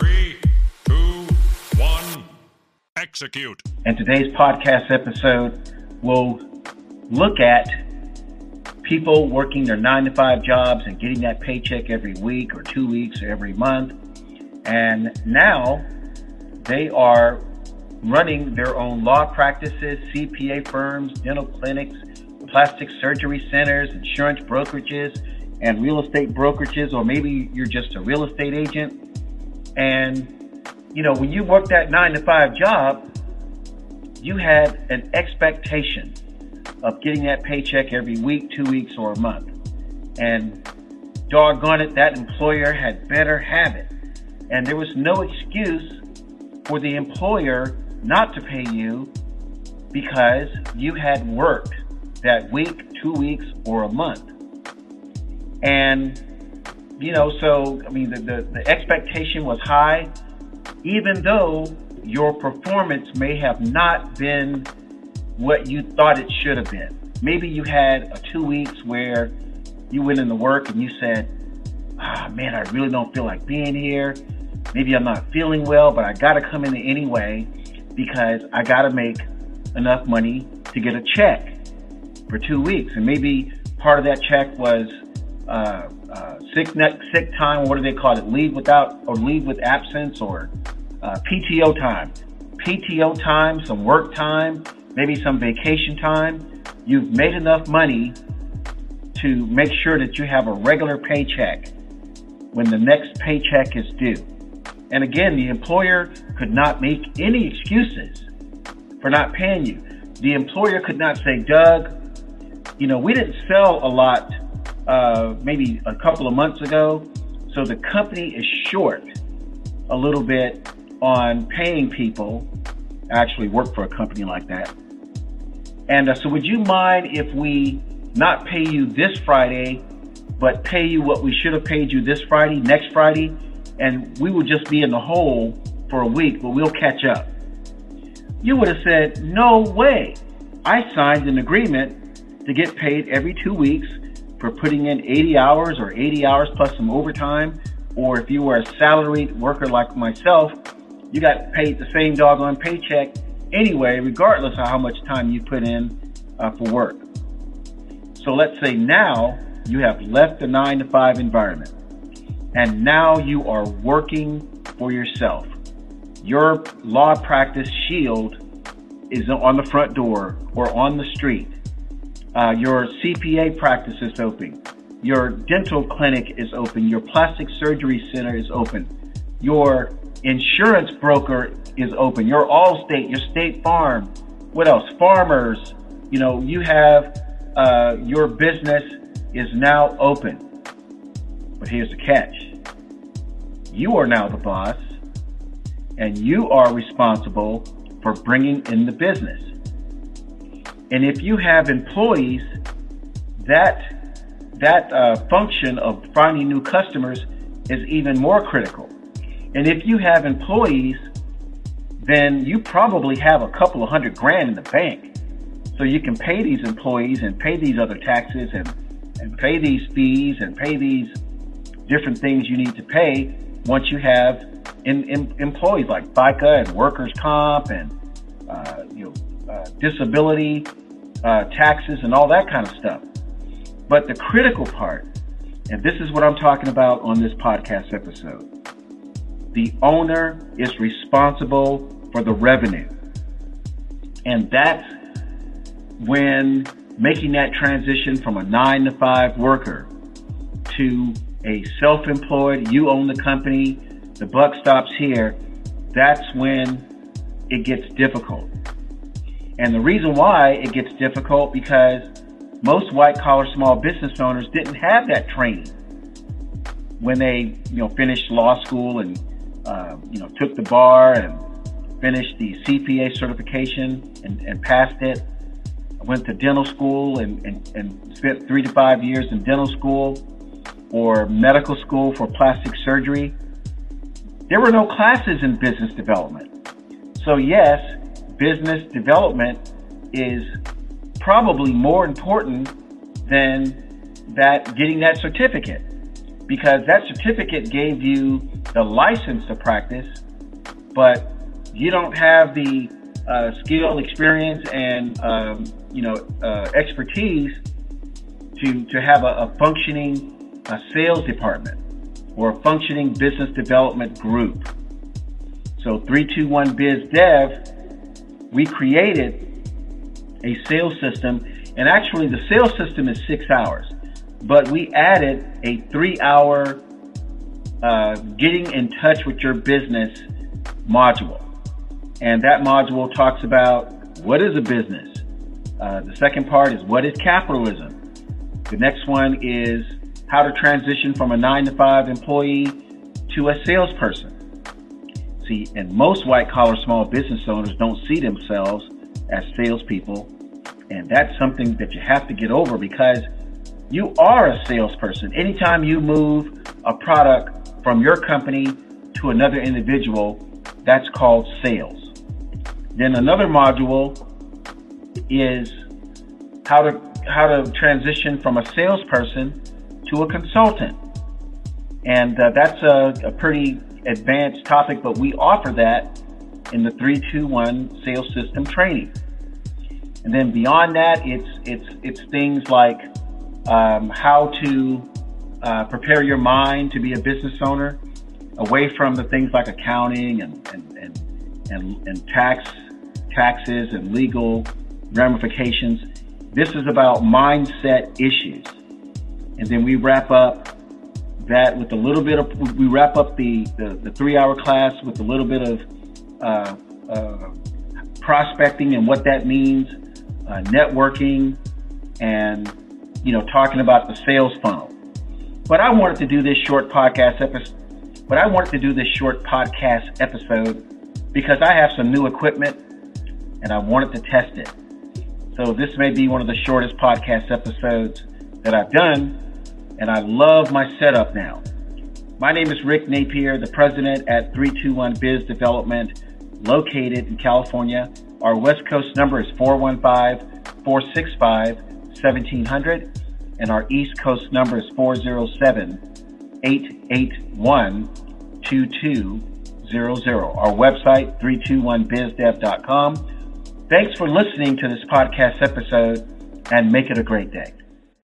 Three, two, one, execute. And today's podcast episode will look at people working their nine to five jobs and getting that paycheck every week or two weeks or every month. And now they are running their own law practices, CPA firms, dental clinics, plastic surgery centers, insurance brokerages, and real estate brokerages, or maybe you're just a real estate agent. And, you know, when you work that nine to five job, you had an expectation of getting that paycheck every week, two weeks, or a month. And doggone it, that employer had better have it. And there was no excuse for the employer not to pay you because you had worked that week, two weeks, or a month. And, you know, so, I mean, the, the, the expectation was high, even though your performance may have not been what you thought it should have been. Maybe you had a two weeks where you went into work and you said, ah, man, I really don't feel like being here. Maybe I'm not feeling well, but I got to come in anyway because I got to make enough money to get a check for two weeks. And maybe part of that check was uh, uh, sick sick time. What do they call it? Leave without or leave with absence or uh, PTO time. PTO time, some work time, maybe some vacation time. You've made enough money to make sure that you have a regular paycheck when the next paycheck is due. And again, the employer could not make any excuses for not paying you. The employer could not say, Doug, you know, we didn't sell a lot uh, maybe a couple of months ago, so the company is short a little bit on paying people. I actually work for a company like that. And uh, so, would you mind if we not pay you this Friday, but pay you what we should have paid you this Friday, next Friday, and we will just be in the hole for a week, but we'll catch up? You would have said, No way. I signed an agreement to get paid every two weeks for putting in 80 hours or 80 hours plus some overtime. Or if you were a salaried worker like myself, you got paid the same doggone paycheck anyway, regardless of how much time you put in uh, for work. So let's say now you have left the nine to five environment and now you are working for yourself. Your law practice shield is on the front door or on the street. Uh, your CPA practice is open. Your dental clinic is open. Your plastic surgery center is open. Your insurance broker is open. Your Allstate, your State Farm, what else? Farmers, you know, you have uh, your business is now open. But here's the catch you are now the boss, and you are responsible for bringing in the business. And if you have employees, that that uh, function of finding new customers is even more critical. And if you have employees, then you probably have a couple of hundred grand in the bank. So you can pay these employees and pay these other taxes and, and pay these fees and pay these different things you need to pay once you have in, in employees like FICA and workers' comp and uh, you know uh, disability uh, taxes and all that kind of stuff. But the critical part, and this is what I'm talking about on this podcast episode the owner is responsible for the revenue. And that's when making that transition from a nine to five worker to a self employed, you own the company, the buck stops here, that's when it gets difficult. And the reason why it gets difficult because most white collar small business owners didn't have that training when they, you know, finished law school and uh, you know, took the bar and finished the CPA certification and, and passed it. Went to dental school and, and, and spent three to five years in dental school or medical school for plastic surgery. There were no classes in business development. So, yes, business development is probably more important than that getting that certificate because that certificate gave you the license to practice, but you don't have the uh, skill, experience, and um, you know uh, expertise to to have a, a functioning sales department or a functioning business development group. So 321 Biz Dev, we created a sales system, and actually the sales system is six hours, but we added a three-hour uh, getting in touch with your business module. And that module talks about what is a business. Uh, the second part is what is capitalism. The next one is how to transition from a nine to five employee to a salesperson. See, and most white collar small business owners don't see themselves as salespeople. And that's something that you have to get over because you are a salesperson. Anytime you move a product from your company to another individual, that's called sales. Then another module is how to how to transition from a salesperson to a consultant. And uh, that's a, a pretty advanced topic, but we offer that in the 321 sales system training. And then beyond that, it's it's it's things like um, how to uh, prepare your mind to be a business owner, away from the things like accounting and and and, and, and tax taxes and legal ramifications. This is about mindset issues. And then we wrap up that with a little bit of, we wrap up the, the, the three hour class with a little bit of uh, uh, prospecting and what that means, uh, networking, and, you know, talking about the sales funnel. But I wanted to do this short podcast episode. But I wanted to do this short podcast episode because I have some new equipment and I wanted to test it. So this may be one of the shortest podcast episodes that I've done, and I love my setup now. My name is Rick Napier, the president at 321 Biz Development, located in California. Our West Coast number is 415 465 1700, and our East Coast number is 407 881 2200. Our website, 321bizdev.com. Thanks for listening to this podcast episode and make it a great day.